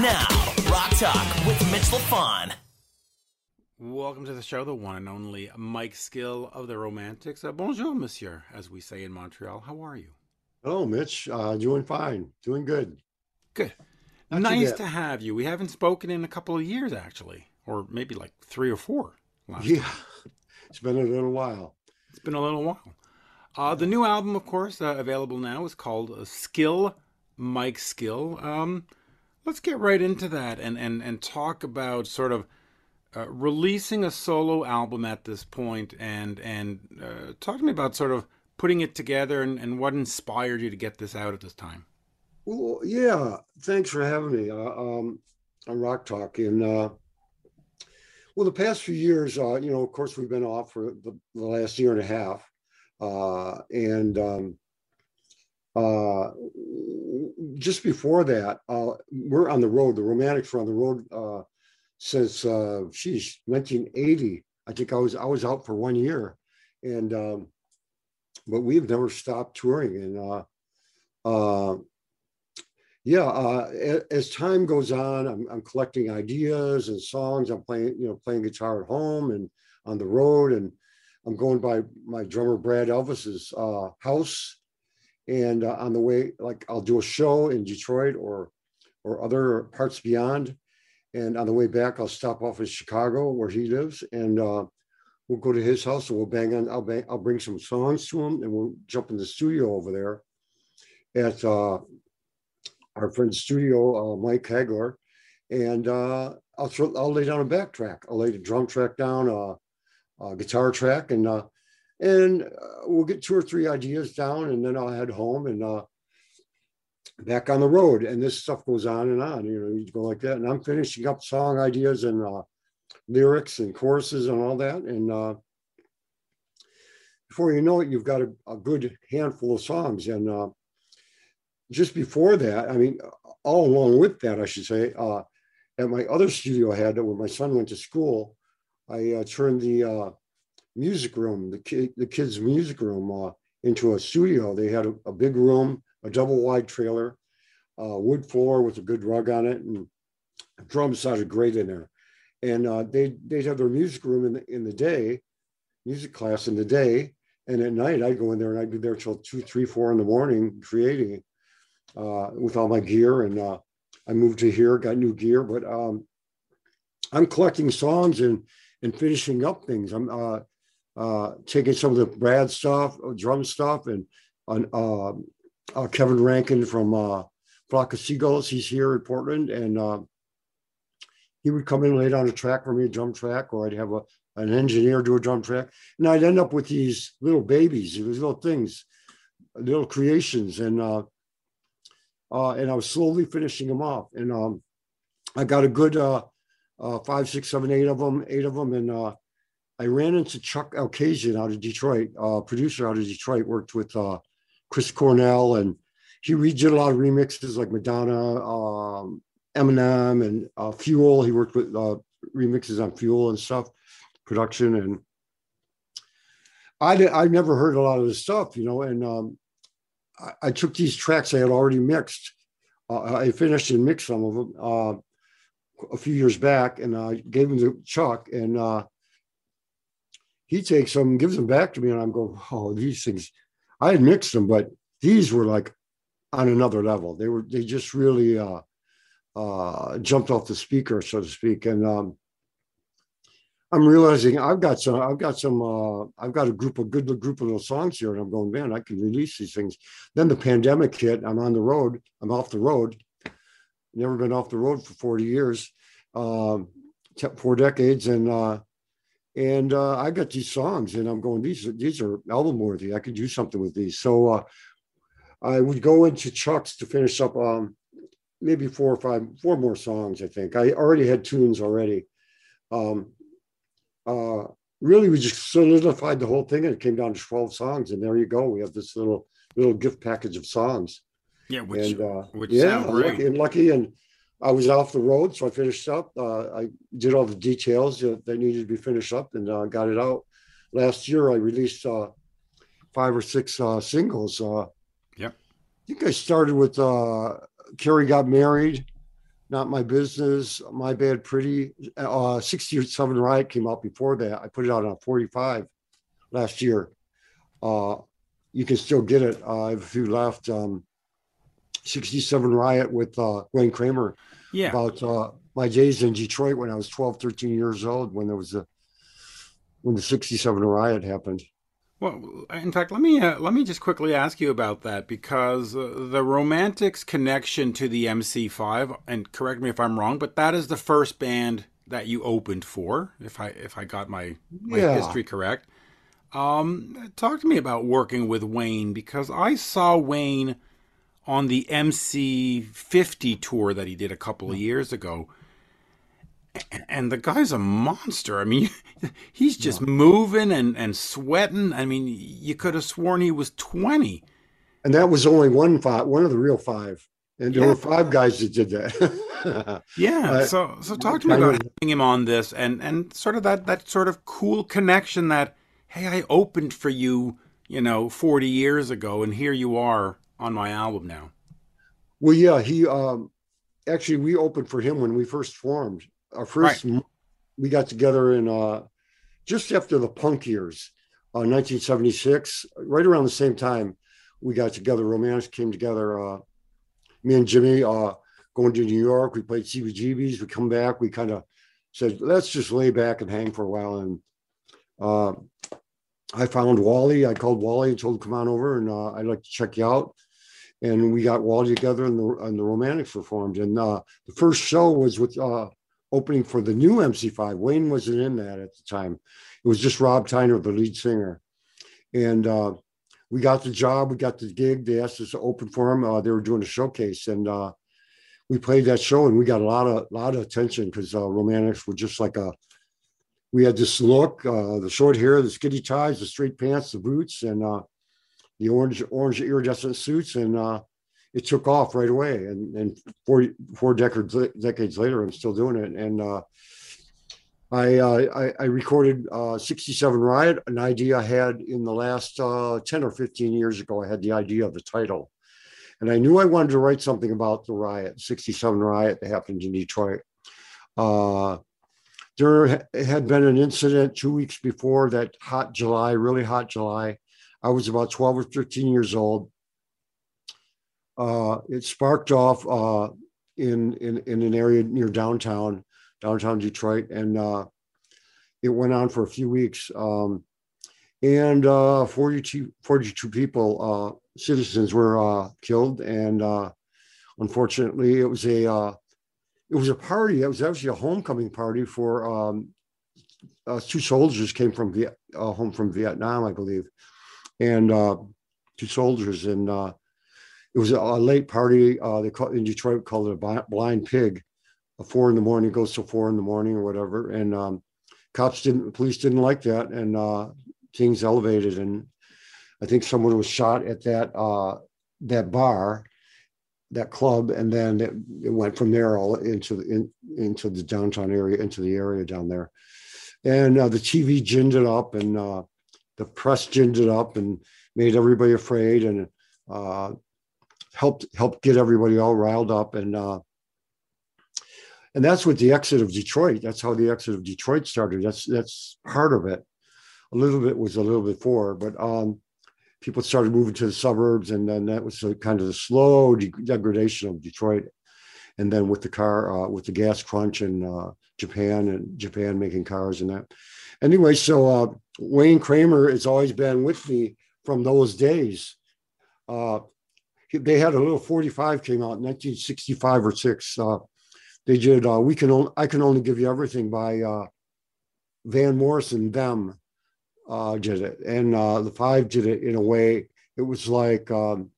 Now, Rock Talk with Mitch Lafon. Welcome to the show, the one and only Mike Skill of the Romantics. Uh, bonjour, monsieur, as we say in Montreal. How are you? Hello, Mitch. Uh, doing fine. Doing good. Good. Not nice to have you. We haven't spoken in a couple of years, actually, or maybe like three or four. Last Yeah, it's been a little while. It's been a little while. Uh, the new album, of course, uh, available now is called uh, Skill, Mike Skill. Um, let's get right into that and, and, and talk about sort of uh, releasing a solo album at this point and and uh, talk to me about sort of putting it together and, and what inspired you to get this out at this time. Well, yeah. Thanks for having me uh, um, on Rock Talk. And uh, well, the past few years, uh, you know, of course, we've been off for the, the last year and a half, uh, and um, uh, just before that, uh, we're on the road. The Romantics were on the road uh, since, uh, sheesh, 1980. I think I was I was out for one year, and um, but we've never stopped touring. And uh, uh, yeah, uh, a- as time goes on, I'm, I'm collecting ideas and songs. I'm playing, you know, playing guitar at home and on the road, and I'm going by my drummer Brad Elvis's uh, house. And uh, on the way, like I'll do a show in Detroit or or other parts beyond. And on the way back, I'll stop off in Chicago where he lives, and uh, we'll go to his house and we'll bang on. I'll bang, I'll bring some songs to him, and we'll jump in the studio over there at uh, our friend's studio, uh, Mike Hagler, and uh, I'll throw, I'll lay down a backtrack. I'll lay the drum track down, uh, a guitar track, and uh, and uh, we'll get two or three ideas down, and then I'll head home and uh, back on the road. And this stuff goes on and on. You know, you go like that, and I'm finishing up song ideas and uh, lyrics and choruses and all that, and. Uh, before you know it, you've got a, a good handful of songs, and uh, just before that, I mean, all along with that, I should say, at my other studio I had that when my son went to school, I turned the music room, the kid, the kids' music room, uh, into a studio. They had a, a big room, a double wide trailer, uh, wood floor with a good rug on it, and drums sounded great in there. And uh, they they'd have their music room in the in the day, music class in the day, and at night I'd go in there and I'd be there till two, three, four in the morning creating uh, with all my gear. And uh, I moved to here, got new gear, but um, I'm collecting songs and and finishing up things. I'm uh, uh, taking some of the Brad stuff, uh, drum stuff, and uh, uh, Kevin Rankin from uh, Flock of Seagulls. He's here in Portland, and uh, he would come in lay down a track for me, a drum track, or I'd have a an engineer do a drum track, and I'd end up with these little babies, these little things, little creations, and uh, uh, and I was slowly finishing them off. And um, I got a good uh, uh, five, six, seven, eight of them, eight of them. And uh, I ran into Chuck Alkazian out of Detroit, uh, producer out of Detroit, worked with uh, Chris Cornell, and he redid a lot of remixes like Madonna, um, Eminem, and uh, Fuel. He worked with uh, remixes on Fuel and stuff, production. And I, did, I never heard a lot of this stuff, you know, and um, I, I took these tracks I had already mixed. Uh, I finished and mixed some of them uh, a few years back, and I gave them to Chuck, and he takes them, gives them back to me, and I'm going, oh, these things. I had mixed them, but these were like on another level. They were they just really uh, uh, jumped off the speaker, so to speak, and um, I'm realizing I've got some, I've got some, uh, I've got a group of good group of little songs here, and I'm going, man, I can release these things. Then the pandemic hit. I'm on the road. I'm off the road. Never been off the road for 40 years, te- four decades, and uh, and uh, I got these songs, and I'm going, these are these are album worthy. I could do something with these. So uh, I would go into Chuck's to finish up, um, maybe four or five, four more songs. I think I already had tunes already. Um, uh, really we just solidified the whole thing and it came down to 12 songs and there you go we have this little little gift package of songs Yeah, which and uh, which yeah lucky and lucky and i was off the road so i finished up uh, i did all the details that needed to be finished up and uh, got it out last year i released uh, five or six uh, singles uh, Yep. i think i started with uh, carrie got married Not My Business, My Bad Pretty. Uh, 67 Riot came out before that. I put it out on 45 last year. Uh, you can still get it. Uh, I have a few left. Um, 67 Riot with uh, Wayne Kramer Yeah. about uh, my days in Detroit when I was 12, 13 years old when there was a when the 67 riot happened. Well, in fact, let me uh, let me just quickly ask you about that because uh, the Romantics connection to the MC5, and correct me if I'm wrong, but that is the first band that you opened for, if I if I got my my Yeah. history correct. Um, talk to me about working with Wayne because I saw Wayne on the MC50 tour that he did a couple of years ago. And the guy's a monster. I mean, he's just moving and, and sweating. I mean, you could have sworn he was 20. And that was only one five, one of the real five. And there Yeah. were five guys that did that. Yeah. Uh, so so talk to me about having him on this and and sort of that that sort of cool connection that hey, I opened for you, you know, 40 years ago and here you are on my album now. well, yeah, he um, actually we opened for him when we first formed. Our first m- we got together in uh, just after the punk years, uh, 1976, right around the same time we got together. Romantics came together. Uh, me and Jimmy uh, going to New York. We played CBGBs. We come back. We kind of said, let's just lay back and hang for a while. And uh, I found Wally. I called Wally and told him come on over and uh, I'd like to check you out. And we got Wally together and the and the Romantics were formed. And uh, the first show was with uh, opening for the new MC5. Wayne wasn't in that at the time. It was just Rob Tyner, the lead singer. And uh, we got the job. We got the gig. They asked us to open for them. Uh, they were doing a showcase, and uh, we played that show, and we got a lot of lot of attention because uh, Romantics were just like a. We had this look, the short hair, the skinny ties, the straight pants, the boots, and the orange orange iridescent suits, and uh, it took off right away. And and four four decades decades later, I'm still doing it. And uh, I, uh, I I recorded uh, 67 Riot, an idea I had in the last uh, 10 or 15 years ago. I had the idea of the title, and I knew I wanted to write something about the riot, 67 Riot that happened in Detroit. Uh, there ha- had been an incident two weeks before that hot July, really hot July. I was about 12 or 13 years old. Uh, it sparked off uh, in, in in an area near downtown, downtown Detroit, and uh, it went on for a few weeks. Um, and uh, 42, 42 people, uh, citizens, were uh, killed, and unfortunately, it was a it was a party. It was actually a homecoming party for um, uh, two soldiers came from Viet, uh, home from Vietnam, I believe, and uh, two soldiers, and uh, it was a, late party. Uh, they call in Detroit called it a blind pig. Four in the morning goes till four in the morning or whatever, and um, cops didn't, police didn't like that, and uh, things elevated, and I think someone was shot at that uh, that bar, that club, and then it, it went from there all into the in, into the downtown area, into the area down there, and uh, the TV ginned it up, and uh, the press ginned it up, and made everybody afraid, and uh, helped helped get everybody all riled up, and uh, and that's what the exit of Detroit. That's how the exit of Detroit started. That's that's part of it. A little bit was a little before, but um, people started moving to the suburbs, and then that was a kind of the slow de- degradation of Detroit. And then with the car, uh, with the gas crunch in uh, Japan and Japan making cars and that. Anyway, so uh, Wayne Kramer has always been with me from those days. Uh, they had a little 45 came out in 1965 or six. Uh, they did uh, "We Can Only I Can Only Give You Everything" by uh, Van Morrison. Them uh, did it, and uh, the Five did it in a way. It was like um,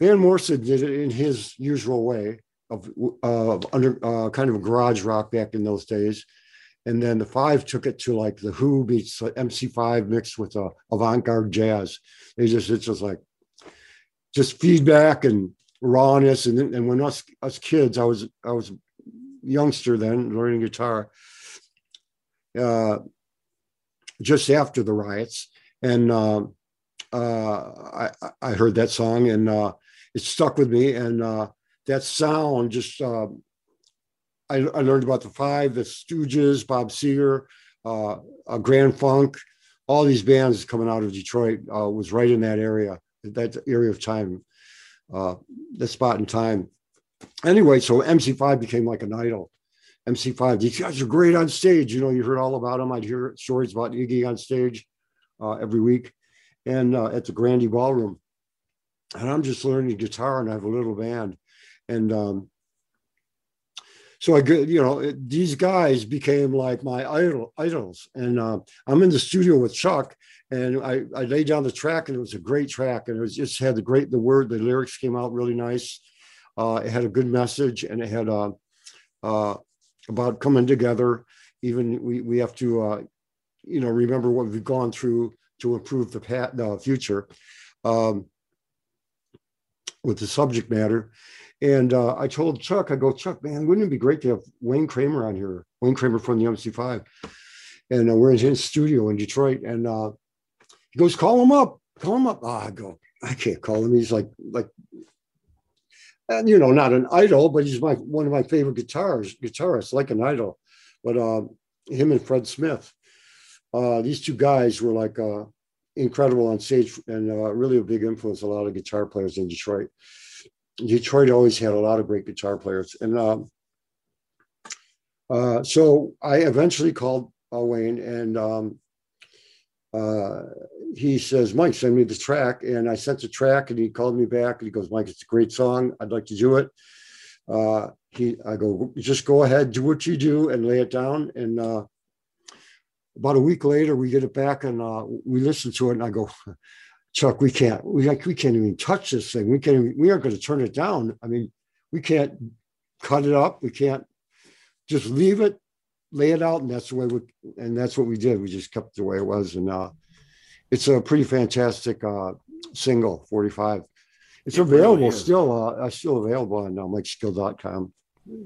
Van Morrison did it in his usual way of uh, under uh, kind of garage rock back in those days, and then the Five took it to like the Who meets uh, MC5 mixed with uh, avant-garde jazz. They just it's just like just feedback and rawness, and and when us us kids, I was I was youngster then learning guitar. Uh, just after the riots, and uh, uh, I, I heard that song, and uh, it stuck with me. And uh, that sound just uh, I, I, learned about the Five, the Stooges, Bob Seger, uh, uh, Grand Funk, all these bands coming out of Detroit uh, was right in that area, that area of time, uh, the spot in time. Anyway, so MC5 became like an idol. MC5, these guys are great on stage. You know, you heard all about them. I'd hear stories about Iggy on stage uh, every week and uh, at the Grande Ballroom. And I'm just learning guitar and I have a little band. And um, so I get, you know, it, these guys became like my idol, idols. And uh, I'm in the studio with Chuck, and I, I laid down the track, and it was a great track, and it was just had the great the word, the lyrics came out really nice. Uh, it had a good message, and it had uh, uh, about coming together. Even we we have to, uh, you know, remember what we've gone through to improve the pat the future. Um, with the subject matter. And uh, I told Chuck, I go, Chuck, man, wouldn't it be great to have Wayne Kramer on here? Wayne Kramer from the MC5. And uh, we're in his studio in Detroit. And uh, he goes, call him up, call him up. Oh, I go, I can't call him. He's like, like, and you know, not an idol, but he's my one of my favorite guitars, guitarists, like an idol. But uh, him and Fred Smith, uh, these two guys were like uh, incredible on stage and uh, really a big influence a lot of guitar players in Detroit. Detroit always had a lot of great guitar players. And um, uh, so I eventually called uh, Wayne and um, uh, he says, Mike, send me the track. And I sent the track and he called me back and he goes, Mike, it's a great song. I'd like to do it. Uh, he, I go, just go ahead, do what you do and lay it down. And uh, about a week later, we get it back and uh, we listen to it, and I go, Chuck, we can't, we, we can't even touch this thing. We can't, even, we aren't going to turn it down. I mean, we can't cut it up. We can't just leave it, lay it out, and that's the way we, and that's what we did. We just kept it the way it was, and uh, it's a pretty fantastic uh, single, 45. It's it available really still, uh, still available on uh, MikeSkill.com.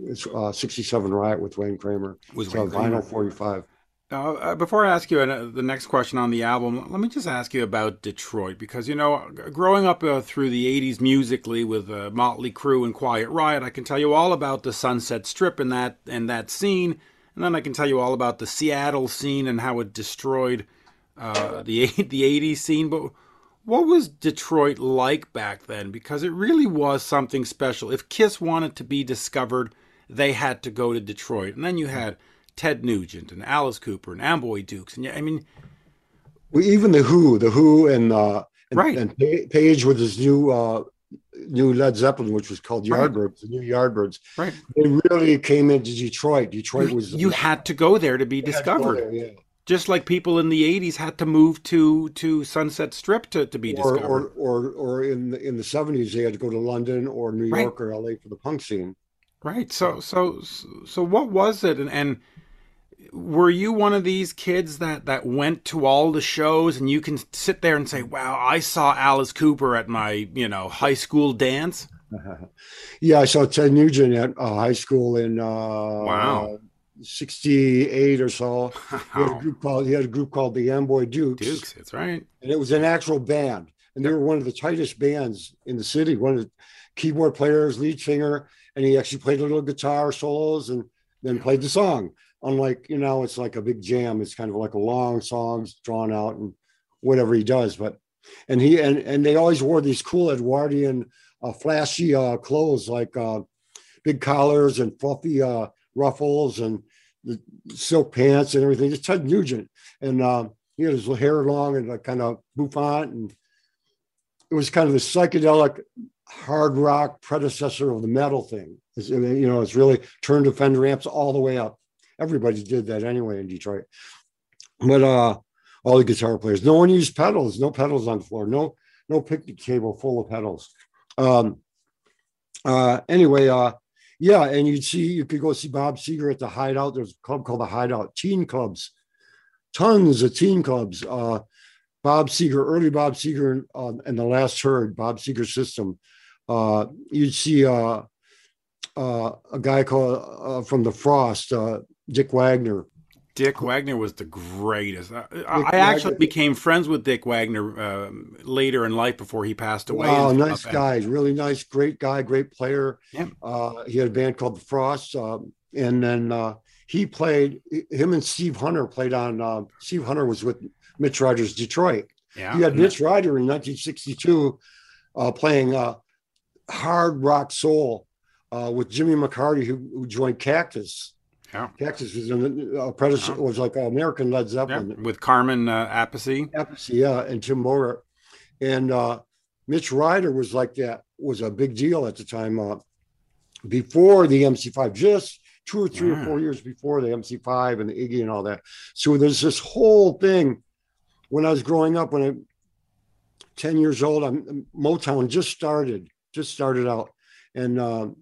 It's uh, 67 Riot with Wayne Kramer. Was Wayne Kramer. vinyl 45. Uh, uh, before I ask you uh, the next question on the album, let me just ask you about Detroit because you know, growing up uh, through the '80s musically with uh, Motley Crue and Quiet Riot, I can tell you all about the Sunset Strip and that and that scene, and then I can tell you all about the Seattle scene and how it destroyed uh, the the '80s scene. But what was Detroit like back then? Because it really was something special. If Kiss wanted to be discovered, they had to go to Detroit, and then you had Ted Nugent and Alice Cooper and Amboy Dukes, and I mean, well, even the Who, the Who, and uh, and, right, and Page with his new uh, new Led Zeppelin, which was called Yardbirds, right. the new Yardbirds. Right, they really came into Detroit. Detroit was you had to go there to be discovered. To there, yeah. Just like people in the '80s had to move to to Sunset Strip to, to be or, discovered, or or or in the, in the '70s they had to go to London or New York right. or LA for the punk scene. Right. So so so what was it? And and were you one of these kids that that went to all the shows and you can sit there and say wow i saw alice cooper at my you know high school dance yeah i saw ted nugent at uh, high school in uh, wow. uh, 68 or so. Wow. he, had a group called, he had a group called the amboy dukes. Dukes that's right. And it was an actual band. And they were one of the tightest bands in the city one of the keyboard players lead singer and he actually played a little guitar solos and then played the song. Unlike you know it's like a big jam. It's kind of like a long songs drawn out and whatever he does but and he and and they always wore these cool edwardian uh, flashy uh, clothes like uh, big collars and fluffy uh, ruffles and the silk pants and everything. Just ted nugent. And uh, he had his hair long and like kind of bouffant and it was kind of the psychedelic hard rock predecessor of the metal thing it's, you know it's really turned the fender amps all the way up everybody did that anyway in Detroit. But uh, all the guitar players, no one used pedals, no pedals on the floor, no no picnic table full of pedals. Um, uh, anyway, uh, yeah, and you'd see you could go see Bob Seger at the Hideout. There's a club called the Hideout, teen clubs, tons of teen clubs. Uh, Bob Seger, early Bob Seger, um, and the last heard Bob Seger system. Uh, you'd see uh, uh, a guy called uh, from the Frost, uh, Dick Wagner. Dick Wagner was the greatest. I, I actually became friends with Dick Wagner uh, later in life before he passed away. Wow, nice guy, really nice, great guy, great player. Yeah. Uh, he had a band called the Frost. And then uh, he played. Him and Steve Hunter played on. Uh, Steve Hunter was with Mitch Ryder's Detroit. Yeah. You had Mitch Ryder in 1962 uh, playing uh, hard rock soul uh, with Jimmy McCarty, who, who joined Cactus. Yeah. Cactus was an uh, predecessor, was like American Led Yeah, Zeppelin. with Carmen uh, Appice. Appice, yeah, and Tim Moore. And uh, Mitch Ryder was like that, was a big deal at the time. Uh, before the MC5, just two or three Yeah. or four years before the MC5 and the Iggy and all that. So there's this whole thing. When I was growing up, when I 10 years old, I'm Motown just started, just started out. And um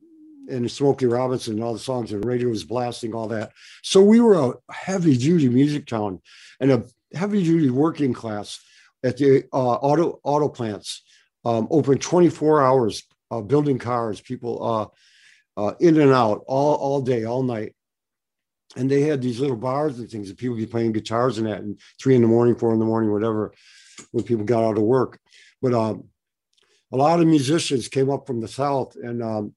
and Smokey Robinson and all the songs and radio was blasting all that. So we were a heavy duty music town and a heavy duty working class at the uh, auto auto plants, um, open 24 hours, uh, building cars, people uh, uh, in and out all all day, all night. And they had these little bars and things that people be playing guitars and that, and three in the morning, four in the morning, whatever, when people got out of work. But um, a lot of musicians came up from the south and um,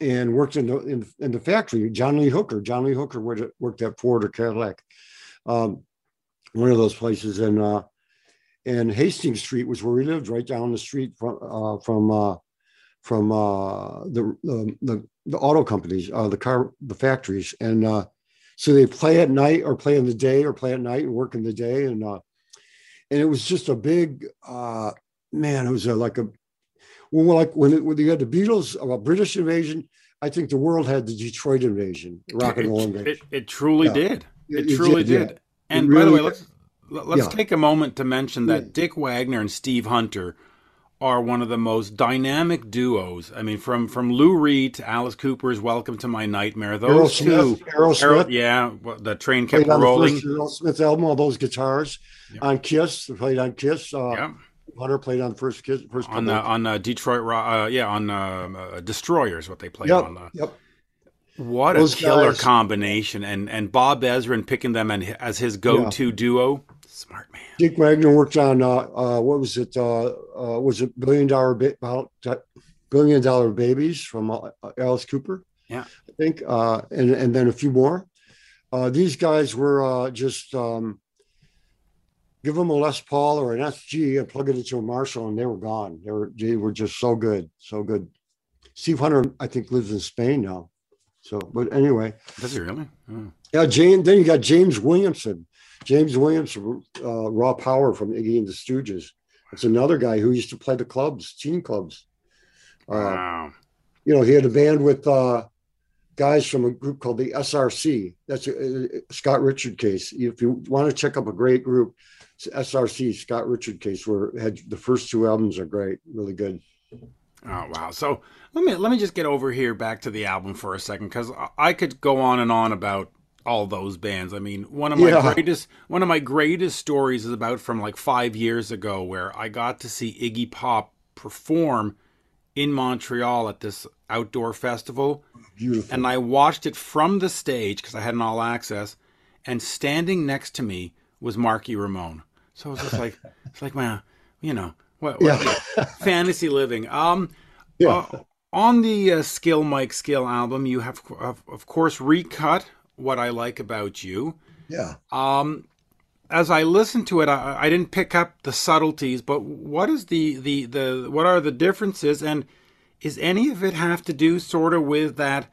and worked in the in, in the factory. John Lee Hooker, John Lee Hooker worked at, worked at Ford or Cadillac, um, one of those places. And uh, and Hastings Street was where we lived, right down the street from uh, from uh, from uh, the, the the auto companies, uh, the car the factories, and uh, so they play at night or play in the day or play at night and work in the day, and and it was just a big uh, man. who's a, like a when like when, it, when you had the Beatles, a British invasion. I think the world had the Detroit invasion, rock and roll invasion. it, it truly Yeah. did. It, It truly did, yeah. And It by the way, let's let's Yeah. take a moment to mention that. Dick Wagner and Steve Hunter are one of the most dynamic duos. I mean, from from Lou Reed to Alice Cooper's "Welcome to My Nightmare," those two. Aerosmith, Aerosmith Aero- yeah, well, the train kept played on the rolling. first Aerosmith album, all those guitars on Kiss. They played on Kiss. Uh, Yeah, Hunter played on the first Kiss. First on of- on uh, Detroit, Ro- uh, yeah, on uh, uh, Destroyers, what they played Yep, on. Uh, yep. what a killer guys- combination, and and Bob Ezrin picking them and as his go-to duo. Smart man. Dick Wagner worked on uh, uh, what was it? Uh, uh, was it Billion Dollar ba- about that Billion Dollar Babies from uh, Alice Cooper? Yeah. I think, uh, and and then a few more. Uh, these guys were uh, just um, give them a Les Paul or an SG and plug it into a Marshall, and they were gone. They were they were just so good, so good. Steve Hunter, I think, lives in Spain now. So, but anyway, Does he really? Oh. yeah, James. Then you got James Williamson. James Williamson, uh, Raw Power from Iggy and the Stooges. It's another guy who used to play the clubs, teen clubs. Uh, Wow. you know, he had a band with uh, guys from a group called the SRC. That's a, a Scott Richard case. If you want to check up a great group, SRC Scott Richard case, where had the first two albums are great, really good. Oh wow! So let me let me just get over here back to the album for a second because I could go on and on about all those bands. I mean, one of my Yeah. greatest one of my greatest stories is about from like five years ago where I got to see Iggy Pop perform in Montreal at this outdoor festival, Beautiful. and I watched it from the stage because I had an all access, and standing next to me was Marky Ramone. So it's just like it's like man, you know what, what yeah, fantasy living. Um, yeah. uh, on the uh, Skill Mike Skill album, you have, of, of course, recut "What I Like About You." yeah. Um, as I listened to it, I, I didn't pick up the subtleties, but what is the, the the what are the differences, and is any of it have to do sort of with that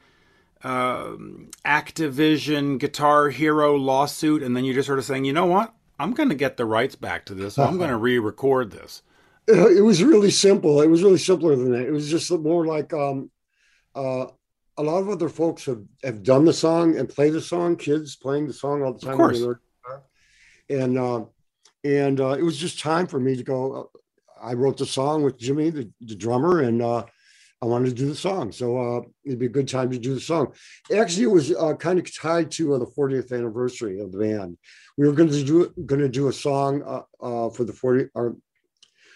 um Activision Guitar Hero lawsuit, and then you're just sort of saying, you know what, I'm going to get the rights back to this, so I'm going to re-record this. It was really simple. It was really simpler than that. It was just more like um, uh, a lot of other folks have, have done the song and play the song. Kids playing the song all the time. when course. And uh, and uh, it was just time for me to go. uh, I wrote the song with Jimmy, the, the drummer, and uh, I wanted to do the song. So uh, it'd be a good time to do the song. Actually, it was uh, kind of tied to uh, the 40th anniversary of the band. We were going to do going to do a song uh, uh, for the 40 or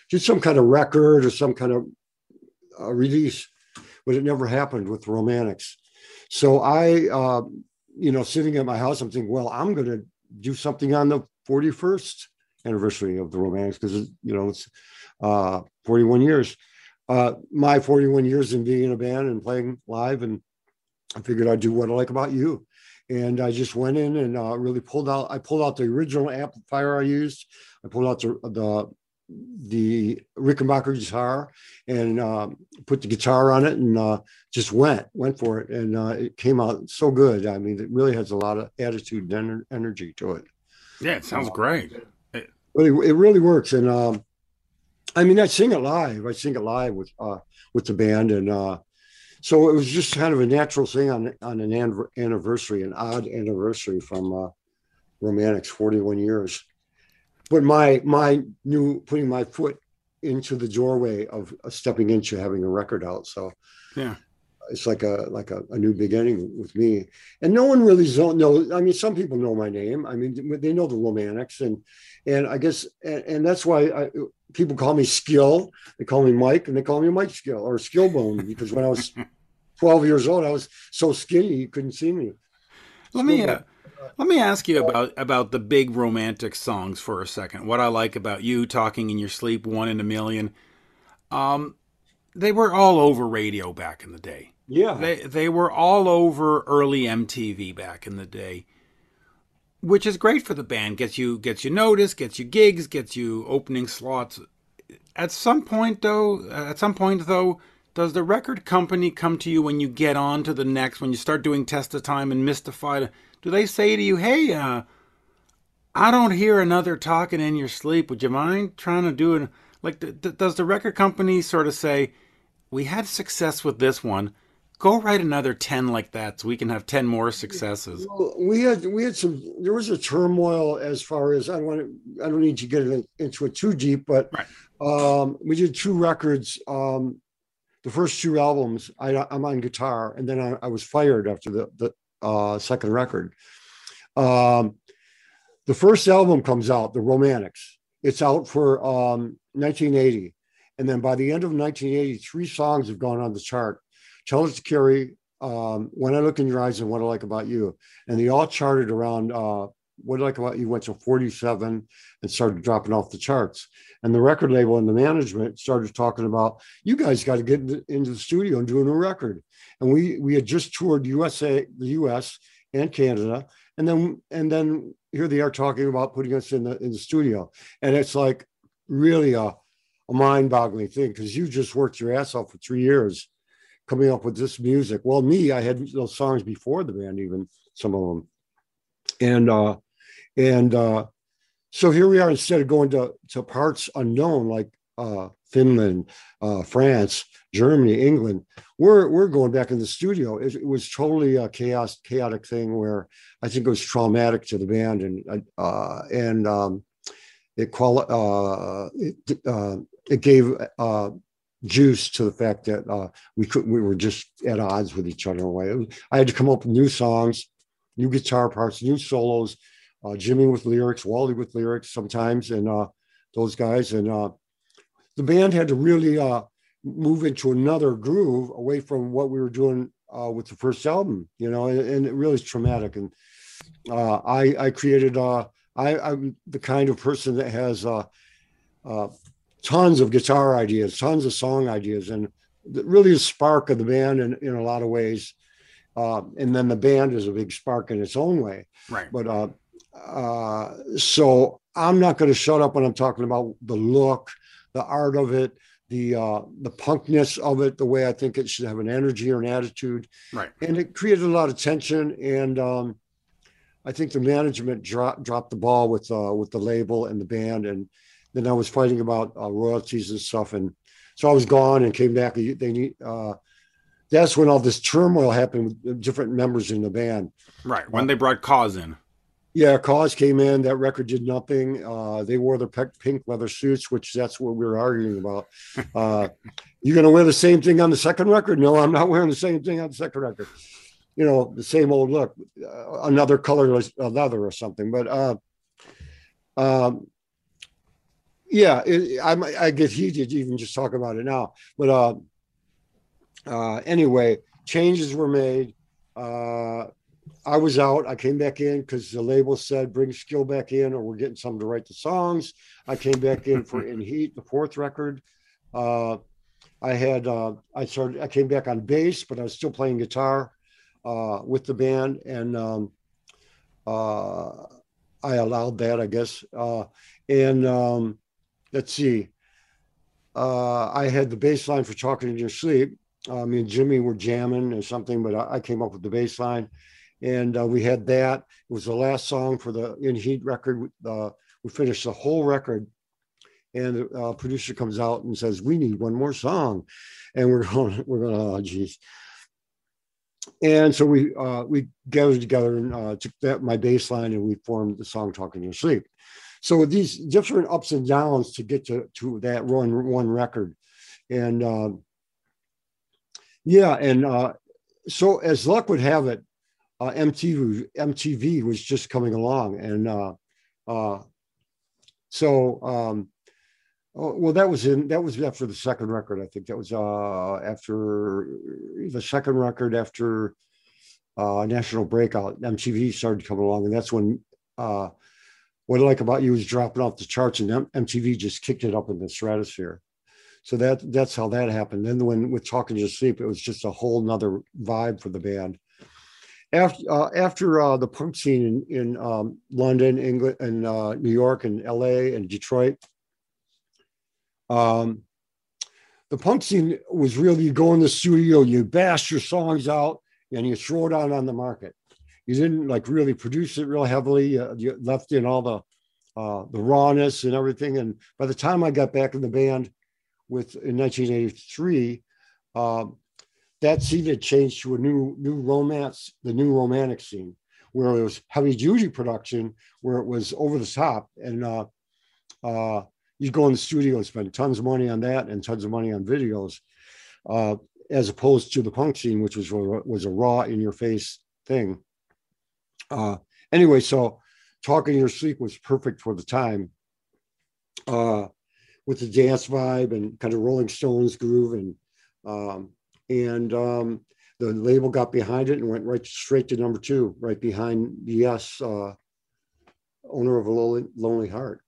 do some kind of record or some kind of uh, release, but it never happened with the Romantics. So I, you know, sitting at my house, I'm thinking, well, I'm going to do something on the 41st anniversary of the Romantics because you know it's uh, 41 years. Uh, my 41 years in being in a band and playing live and I figured I'd do what I like about you. And I just went in and uh, really pulled out. I pulled out the original amplifier I used. I pulled out the the, the Rickenbacker guitar and uh, put the guitar on it and uh, just went went for it. And uh, it came out so good. I mean, it really has a lot of attitude and energy to it. Yeah, it sounds great. It, it really works. And um, I mean, I sing it live. I sing it live with uh, with the band, and uh, so it was just kind of a natural thing on on an anniversary, an odd anniversary from uh, Romantics, forty one years. But my my new putting my foot into the doorway of stepping into having a record out. So yeah, it's like a like a, a, new beginning with me. And no one really don't know i mean some people know my name. I mean they know the romantics and and i guess and, and that's why I, people call me skill. They call me mike and they call me mike skill or skillbone because when i was 12 years old i was so skinny you couldn't see me. Let me uh, let me ask you about about the big romantic songs for a second. What i like about you talking in your sleep one in a million um they were all over radio back in the day yeah. They they were all over early MTV back in the day. Which is great for the band. Gets you gets you noticed, gets you gigs, gets you opening slots. At some point though, at some point though, does the record company come to you when you get on to the next when you start doing test of time and mystified do they say to you, "Hey, uh I don't hear another talking in your sleep. Would you mind trying to do it?" Like, does the record company sort of say, "We had success with this one go write another 10 like that so we can have 10 more successes. Well, we had we had some there was a turmoil as far as i don't want to i don't need to get into it too deep but right. um, we did two records um, the first two albums I, am on guitar and then I, I, was fired after the, the uh, second record. Um, the first album comes out the romantics. It's out for 1980 um, and then by the end of 1980 three songs have gone on the chart Tell It to um, When I Look in Your Eyes and What I Like About You. And they all charted around uh, What I Like About You went to 47 and started dropping off the charts. And the record label and the management started talking about, you guys got to get into the studio and do a new record. And we we had just toured USA, the US and Canada. And then and then here they are talking about putting us in the in the studio. And it's like really a, a mind-boggling thing because you just worked your ass off for three years coming up with this music. Well, me, I had those songs before the band, even some of them, and uh, and uh, so here we are. Instead of going to to parts unknown like uh, Finland, uh, France, Germany, England, we're we're going back in the studio. It, it, was totally a chaos, chaotic thing where I think it was traumatic to the band, and uh, and um, it quali- uh, it, uh, it gave uh, juice to the fact that uh, we could we were just at odds with each other way. I had to come up with new songs, new guitar parts, new solos, uh, Jimmy with lyrics, Wally with lyrics sometimes, and uh, those guys. And uh, the band had to really uh, move into another groove away from what we were doing uh, with the first album, you know, and, and it really is traumatic. And I I created I I'm the kind of person that has tons of guitar ideas, tons of song ideas, and really a spark of the band in, in a lot of ways. Uh, and then the band is a big spark in its own way. Right. But uh, uh, so I'm not going to shut up when I'm talking about the look, the art of it, the uh, the punkness of it, the way I think it should have an energy or an attitude. Right. And it created a lot of tension, and um, I think the management dropped dropped the ball with uh, with the label and the band, and then I was fighting about uh, royalties and stuff, and so I was gone and came back. They need. Uh, that's when all this turmoil happened with different members in the band. Right when they brought Coz in. Yeah, Coz came in. That record did nothing. Uh, they wore their pink leather suits, which that's what we were arguing about. Uh, you're going to wear the same thing on the second record? No, I'm not wearing the same thing on the second record. You know, the same old look, uh, another colorless leather or something. But uh, um, yeah, it, I, I get heated even just talk about it now. But uh, uh, anyway, changes were made. Uh, I was out. I came back in because the label said bring skill back in, or we're getting someone to write the songs. I came back in for In Heat, the fourth record. Uh, I had uh, I started. I came back on bass, but I was still playing guitar. uh, with the band, and um, uh, I allowed that, I guess. Uh, and um, let's see, uh, I had the bass line for Talking in Your Sleep. Uh, me and Jimmy were jamming or something, but I, I came up with the bass line. And uh, we had that. It was the last song for the In Heat record. Uh, we finished the whole record. And the uh, producer comes out and says, We need one more song. And we're going, we're going, oh, geez. And so we uh, we gathered together and uh, took that my bass line and we formed the song "Talking in Your Sleep." So these different ups and downs to get to to that one one record, and uh, yeah, and uh, so as luck would have it, uh, MTV MTV was just coming along, and uh, uh, so um, oh, well that was in that was after the second record. I think that was uh, after the second record after uh, National Breakout. MTV started coming along, and that's when. Uh, what I like about you is dropping off the charts, and MTV just kicked it up in the stratosphere. So that that's how that happened. Then when with Talking to Sleep, it was just a whole nother vibe for the band. After uh, after uh, the punk scene in, in um, London, England, and uh, New York, and L.A. and Detroit, um, the punk scene was really you go in the studio, you bash your songs out, and you throw it out on the market you didn't like really produce it real heavily. Uh, you left in all the uh, the rawness and everything. And by the time I got back in the band with in 1983, um, that scene had changed to a new new romance, the new romantic scene, where it was heavy duty production, where it was over the top, and uh, uh, you go in the studio and spend tons of money on that and tons of money on videos, uh, as opposed to the punk scene, which was was a raw in your face thing. Uh, anyway, so talking your sleep was perfect for the time uh, with the dance vibe and kind of Rolling Stones groove and um, and um, the label got behind it and went right straight to number two, right behind Yes, uh, owner of a lonely, lonely heart,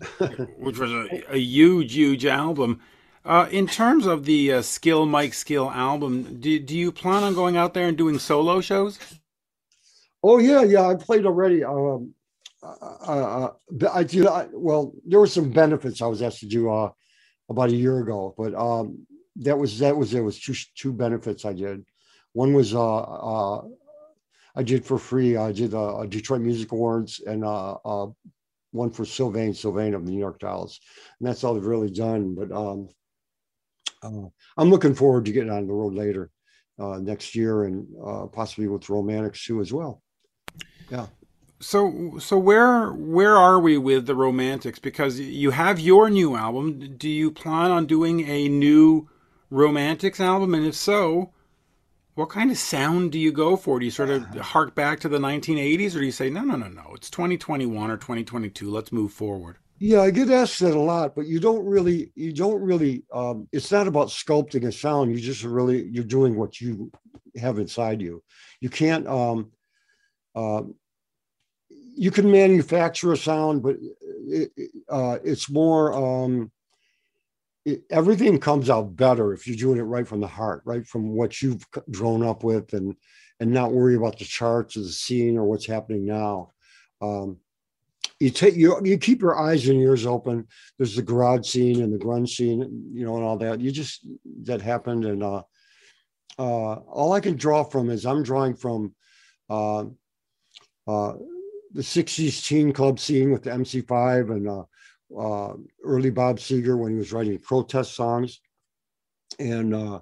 which was a, a, huge, huge album. Uh, in terms of the uh, Skill Mike Skill album, do, do you plan on going out there and doing solo shows? Oh yeah, yeah. I played already. Um, uh, uh, I did. I, well, there were some benefits I was asked to do uh, about a year ago, but um, that was that was there was two two benefits I did. One was uh, uh, I did for free. I did uh, Detroit Music Awards and uh, uh, one for Sylvain Sylvain of the New York Times, and that's all they've really done. But um, uh, I'm looking forward to getting on the road later uh, next year and uh, possibly with Romantics too as well yeah. So so where where are we with the romantics? Because you have your new album. Do you plan on doing a new romantics album? And if so what kind of sound do you go for? Do you sort of hark back to the 1980s or do you say no no no no. It's 2021 or 2022 let's move forward. Yeah i get asked that a lot but you don't really you don't really um, it's not about sculpting a sound. You just really you're doing what you have inside you. You can't um, uh, you can manufacture a sound, but it, uh, it's more. Um, it, everything comes out better if you're doing it right from the heart, right from what you've grown up with, and and not worry about the charts or the scene or what's happening now. Um, you take you you keep your eyes and ears open. There's the garage scene and the grunge scene, you know, and all that. You just that happened, and uh, uh, all I can draw from is I'm drawing from uh, uh, the 60s teen club scene with the MC5 and uh, uh, early Bob Seger when he was writing protest songs, and uh,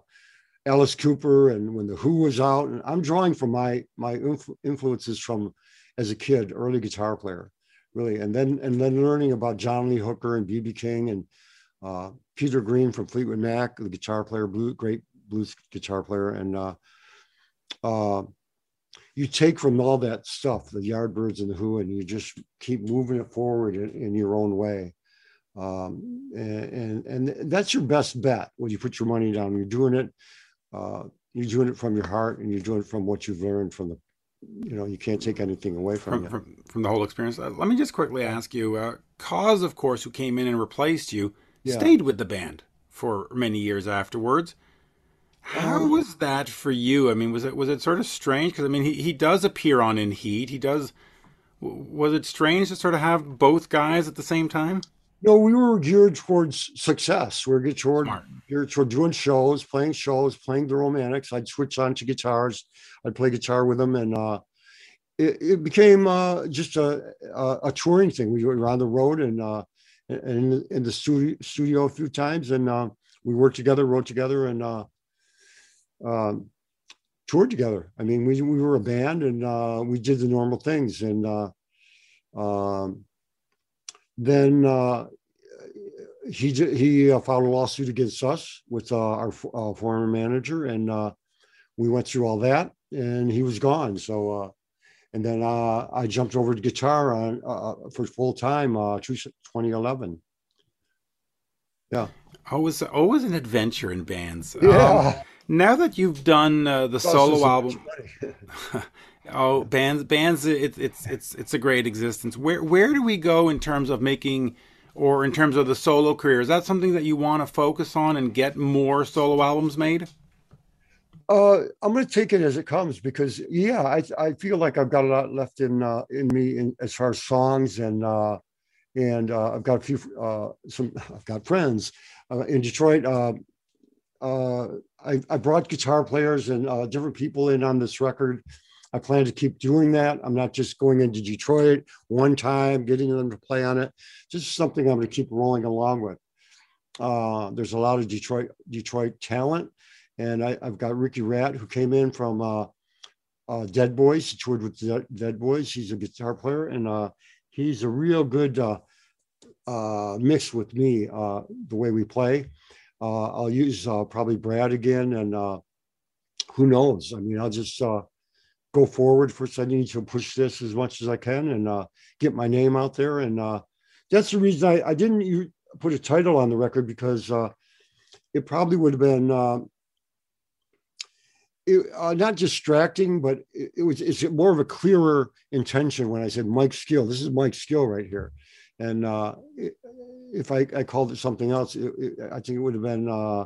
Alice Cooper, and when the Who was out. And I'm drawing from my my influ- influences from as a kid, early guitar player, really, and then and then learning about John Lee Hooker and BB King and uh, Peter Green from Fleetwood Mac, the guitar player, blue, great blues guitar player, and uh, uh, you take from all that stuff, the Yardbirds and the Who, and you just keep moving it forward in, in your own way. Um, and, and, and that's your best bet when you put your money down. You're doing it, uh, you're doing it from your heart, and you're doing it from what you've learned from the, you know, you can't take anything away from from, from, from the whole experience. Uh, let me just quickly ask you: uh, Coz, of course, who came in and replaced you, Yeah. stayed with the band for many years afterwards. How Um, was that for you? I mean, was it was it sort of strange? Because I mean, he, he does appear on In Heat. He does. Was it strange to sort of have both guys at the same time? No, we were geared towards success. We were geared toward, Smart. geared toward doing shows, playing shows, playing the romantics. I'd switch on to guitars. I'd play guitar with them, and uh, it, it became uh, just a, a a touring thing. We were on the road and uh, and in the, in the studio studio a few times, and uh, we worked together, wrote together, and uh, um, toured together. I mean, we we were a band, and uh, we did the normal things, and uh, um, then uh, he he uh, filed a lawsuit against us with uh, our uh, former manager, and uh, we went through all that, and he was gone. So, uh, and then uh, I jumped over to guitar on uh, for full time, uh, 2011. Yeah, Always always an adventure in bands. Um, yeah. Now that you've done uh, the solo album, oh bands bands it's it's it's it's a great existence. Where where do we go in terms of making or in terms of the solo career? Is that something that you want to focus on and get more solo albums made? Uh, I'm going to take it as it comes because yeah, I I feel like I've got a lot left in uh, in me in, as far as songs and uh, and uh, I've got a few uh, some I've got friends uh, in Detroit. Uh, I I brought guitar players and uh, different people in on this record. I plan to keep doing that. I'm not just going into Detroit one time, getting them to play on it. Just something I'm going to keep rolling along with. Uh, there's a lot of Detroit Detroit talent and I, I've got Ricky Rat who came in from uh, uh, Dead Boys. He toured with Dead, Boys. He's a guitar player, and uh, he's a real good mix with me. Uh, the way we play, uh, I'll use uh, probably Brad again, and uh, who knows? I mean, I'll just uh, go forward. First, I need to push this as much as I can and uh, get my name out there, and uh, that's the reason I, I didn't put a title on the record because it probably would have been. It, uh, not distracting, but it, it was it's more of a clearer intention when I said Mike Skill. This is Mike Skill right here, and uh, if I, I called it something else, it, it, I think it would have been uh,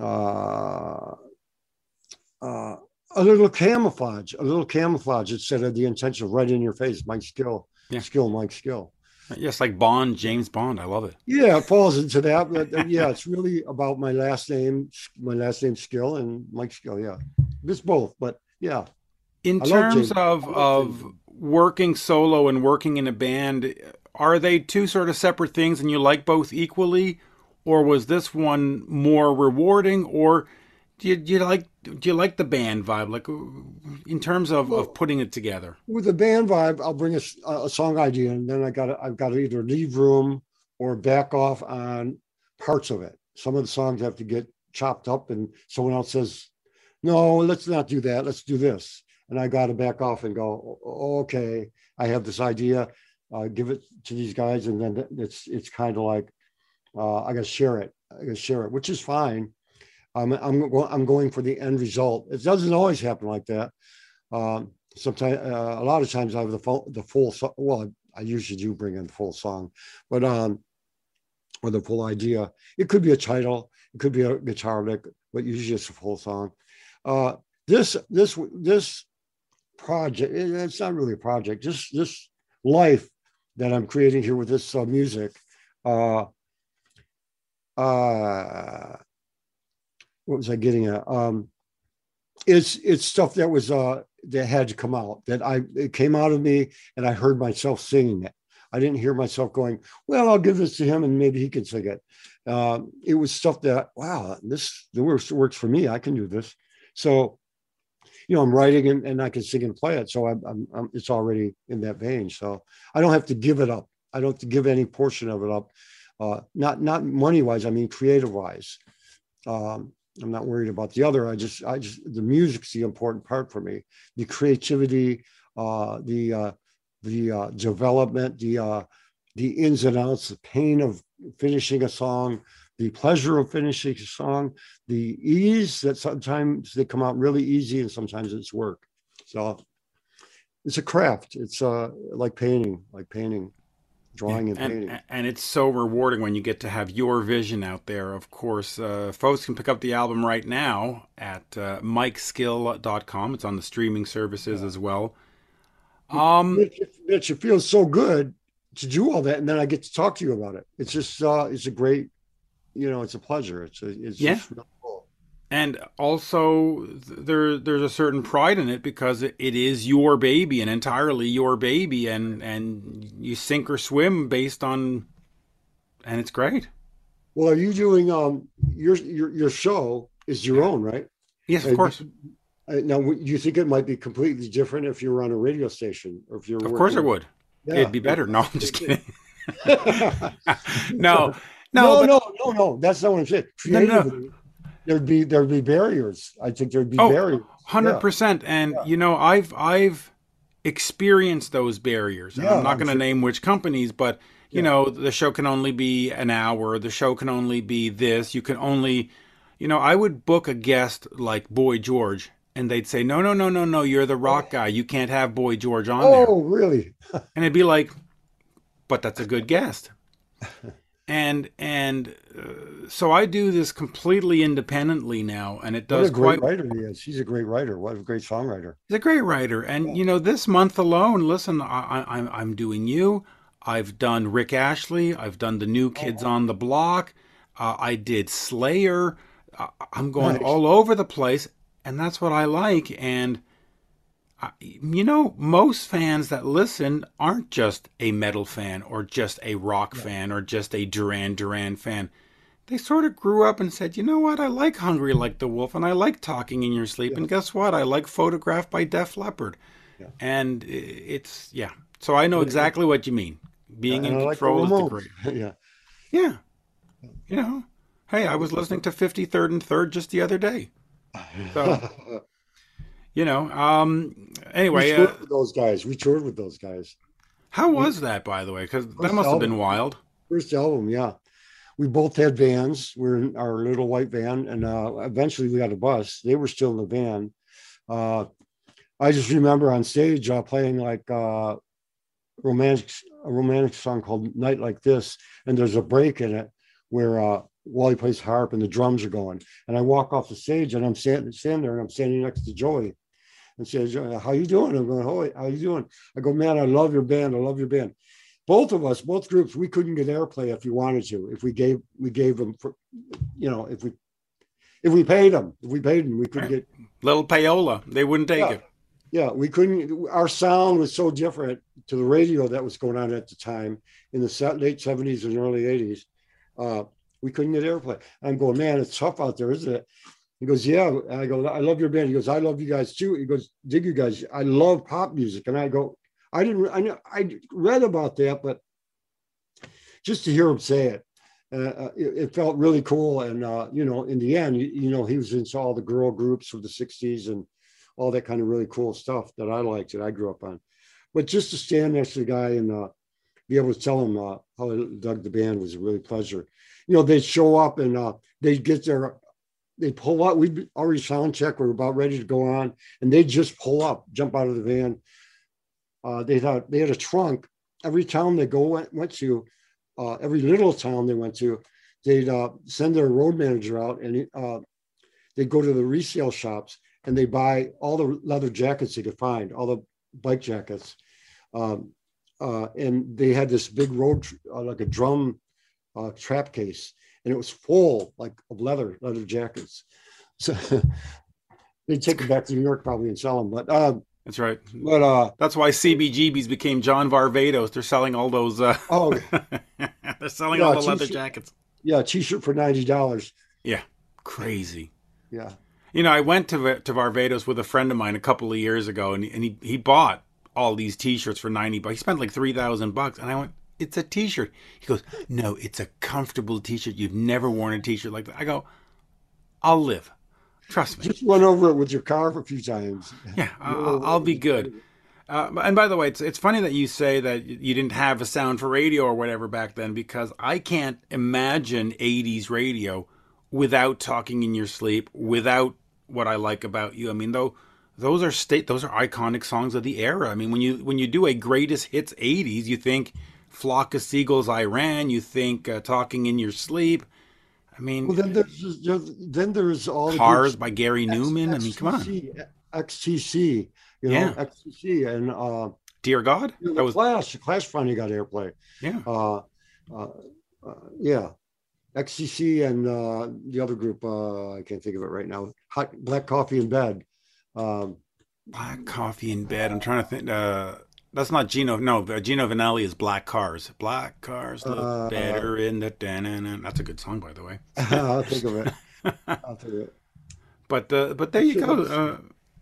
uh, uh, a little camouflage, a little camouflage instead of the intention right in your face, Mike Skill, Yeah. Skill, Mike Skill. Yes, like Bond, James Bond. I love it. Yeah, it falls into that. But uh, yeah, it's really about my last name, my last name Skill and Mike Skill. Yeah, it's both, but yeah. In I terms of of James. working solo and working in a band, are they two sort of separate things, and you like both equally, or was this one more rewarding, or do you, do you like do you like the band vibe, like in terms of, Well- of putting it together? with the band vibe, I'll bring a, a song idea, and then i got i've got to either leave room or back off on parts of it. Some of the songs have to get chopped up, and someone else says, "No, let's not do that. Let's do this." And I got to back off and go, "Okay, I have this idea. Uh, give it to these guys," and then it's it's kind of like uh, I got to share it. I got to share it, which is fine. I'm I'm I'm going for the end result. It doesn't always happen like that. Um, sometimes uh, a lot of times I have the full the full so- well I usually do bring in the full song, but um or the full idea. It could be a title, it could be a guitar lick, but usually it's a full song. Uh, this this this project it- it's not really a project. Just this life that I'm creating here with this uh, music. Uh, uh, what was I getting at? Um, it's it's stuff that was uh that had to come out that I it came out of me and I heard myself singing it. I didn't hear myself going, well, I'll give this to him and maybe he can sing it. Um, it was stuff that wow, this the works works for me. I can do this. So, you know, I'm writing and, and I can sing and play it. So I'm, I'm, I'm it's already in that vein. So I don't have to give it up. I don't have to give any portion of it up. Uh, not not money wise. I mean creative wise. Um, I'm not worried about the other. I just, I just, the music's the important part for me. The creativity, uh, the, uh, the uh, development, the, uh, the ins and outs, the pain of finishing a song, the pleasure of finishing a song, the ease that sometimes they come out really easy and sometimes it's work. So it's a craft. It's uh, like painting, like painting. drawing and, and, painting. and it's so rewarding when you get to have your vision out there. Of course, uh, folks can pick up the album right now at uh, mikeskill.com. It's on the streaming services as well. Um, Mitch, it, Mitch, it feels so good to do all that, and then I get to talk to you about it. It's just, uh, it's a great, you know, it's a pleasure. It's a, it's Yeah. just really cool. and also th- there there's a certain pride in it because it, it is your baby and entirely your baby, and and you sink or swim based on, and it's great. Well, are you doing um your your your show is your own, right? Yes, of course, now, w- you think it might be completely different if you were on a radio station or if you're of course, it would. Yeah. It'd be better. No, I'm just kidding. no, no, no, no, but- no, no, no. That's not what I'm saying. No, no. There'd be there'd be barriers. I think there'd be Oh, barriers. Hundred percent, and you know, I've I've experienced those barriers. Yeah, I'm not going to sure. name which companies, but you know, the show can only be an hour. The show can only be this. You can only, you know, I would book a guest like Boy George, and they'd say, "No, no, no, no, no, you're the rock guy. You can't have Boy George on oh, there." Oh, really? and it'd be like, "But that's a good guest." And and uh, so I do this completely independently now, and it What does a great quite writer he is. He's a great writer. What a great songwriter. He's a great writer, and you know, this month alone, listen, I, I, I'm I'm doing you. I've done Rick Astley. I've done the New Kids on the Block. Uh, I did Slayer. Uh, I'm going Nice. all over the place, and that's what I like. And I, you know, most fans that listen aren't just a metal fan or just a rock fan or just a Duran Duran fan. They sort of grew up and said, you know what, I like Hungry Like the Wolf and I like Talking in Your Sleep. And guess what? I like Photographed by Def Leppard. Yeah. And it's, yeah. So I know exactly what you mean. Being in I like the control is the great. yeah. Yeah. You know, hey, I was listening to 53rd and 3rd just the other day. So, you know, um, we anyway, uh, with those guys. We toured with those guys. how was that, by the way? Because that must have been wild. First album, yeah. We both had vans. We are in our little white van, and uh, eventually we got a bus. They were still in the van. Uh, I just remember on stage uh, playing like uh, romantic a romantic song called "Night Like This," and there's a break in it where uh, Wally plays harp and the drums are going. And I walk off the stage, and I'm standing standing there, and I'm standing next to Joey, and says, "How you doing?" I'm going, "Holy, how you doing?" I go, "Man, I love your band. I love your band." both of us, both groups, we couldn't get airplay if you wanted to. If we gave, we gave them for, you know, if we, if we paid them, if we paid them, we could get. Little payola. They wouldn't take Yeah. it. Yeah, we couldn't. Our sound was so different to the radio that was going on at the time in the late seventies and early eighties. Uh, we couldn't get airplay. I'm going, man, it's tough out there, isn't it? He goes, yeah. And I go, I love your band. He goes, I love you guys too. He goes, dig you guys. I love pop music. And I go, I didn't. I know I read about that, but just to hear him say it, uh, uh, it, it felt really cool. And uh, you know, in the end, you, you know, he was into all the girl groups of the '60s and all that kind of really cool stuff that I liked that I grew up on. But just to stand next to the guy and uh, be able to tell him uh, how I dug the band was a really pleasure. You know, they'd show up and uh, they'd get their, they'd pull up. We'd already sound check. We're about ready to go on, and they'd just pull up, jump out of the van. Uh, they thought they had a trunk. Every town they go went, went to, uh, every little town they went to, they'd uh, send their road manager out and uh, they'd go to the resale shops and they buy all the leather jackets they could find, all the bike jackets. Um, uh, and they had this big road, uh, like a drum trap case, and it was full like of leather, leather jackets. So they'd take them back to New York probably and sell them. But, uh, That's right. but, uh, That's why CBGBs became John Varvatos. They're selling all those. Uh, oh, they're selling Yeah, all the leather jackets. yeah, t-shirt for $90. Yeah, crazy. Yeah. You know, I went to to Varvatos with a friend of mine a couple of years ago, and he, and he, he bought all these T-shirts for ninety bucks. He spent like three thousand bucks, and I went, "It's a T-shirt." He goes, "No, it's a comfortable T-shirt. You've never worn a T-shirt like that." I go, "I'll live. Trust me. Just run over it with your car a few times. Yeah, I'll, I'll be good." Uh, and by the way, it's it's funny that you say that you didn't have a sound for radio or whatever back then because I can't imagine '80s radio without talking in your sleep, without what I like about you. I mean, though those are state those are iconic songs of the era. I mean, when you when you do a greatest hits '80s, you think Flock of Seagulls, I Ran. You think uh, Talking in Your Sleep. I mean, Well, then there's, then there's all the Cars groups- by Gary Numan. I mean, come on. XTC, you know, Yeah. XTC, and uh, Dear God. the That was, Clash. The Clash finally got airplay. yeah. Uh, uh, uh, yeah, XTC and uh, the other group. Uh, I can't think of it right now. Hot Black Coffee in Bed. Um, Black Coffee in Bed. I'm trying to think. That's not Gino. No, Gino Vannelli is Black Cars. Black Cars look Uh, better in the. da-na-na. That's a good song, by the way. I'll think of it. I'll think of it. But uh, but there you go. Uh,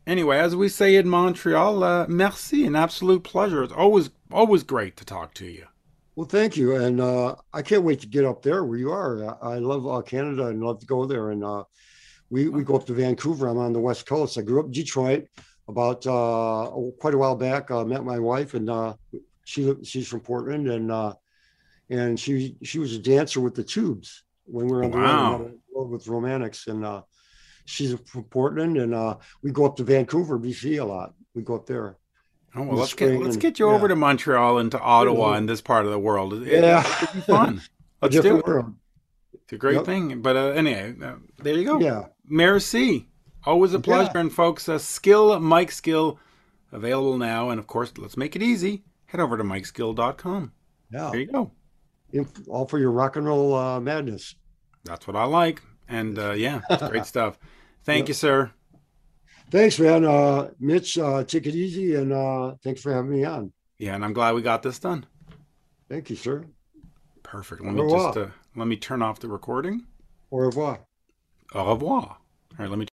anyway, as we say in Montreal, uh, merci, an absolute pleasure. It's always always great to talk to you. Well, thank you, and uh, I can't wait to get up there where you are. I, I love uh, Canada and love to go there. And uh, we we go up to Vancouver. I'm on the west coast. I grew up in Detroit. About uh, quite a while back, uh, met my wife, and uh, she she's from Portland, and uh, and she she was a dancer with the Tubes when we were on the road, Wow. we met on the road with Romantics, and uh, she's from Portland, and uh, we go up to Vancouver, BC, a lot. We go up there. Oh well, let's get let's and- get you over to Montreal and to Ottawa Yeah. and this part of the world. It, Yeah. be fun. Let's do it. world. It's a great Yep. thing. But uh, anyway, uh, there you go. Yeah. Merci. Always a Yeah. pleasure. And folks, uh, Skill Mike Skill available now. And of course, let's make it easy. Head over to MikeSkill.com. Yeah. There you go. Inf- all for your rock and roll uh, madness. That's what I like. And uh, yeah, great stuff. Thank you, sir. Thanks, man. Uh, Mitch, uh, take it easy, and uh, thanks for having me on. Yeah, and I'm glad we got this done. Thank you, sir. Perfect. Let me just uh, let me turn off the recording. Au revoir. Au revoir. All right, let me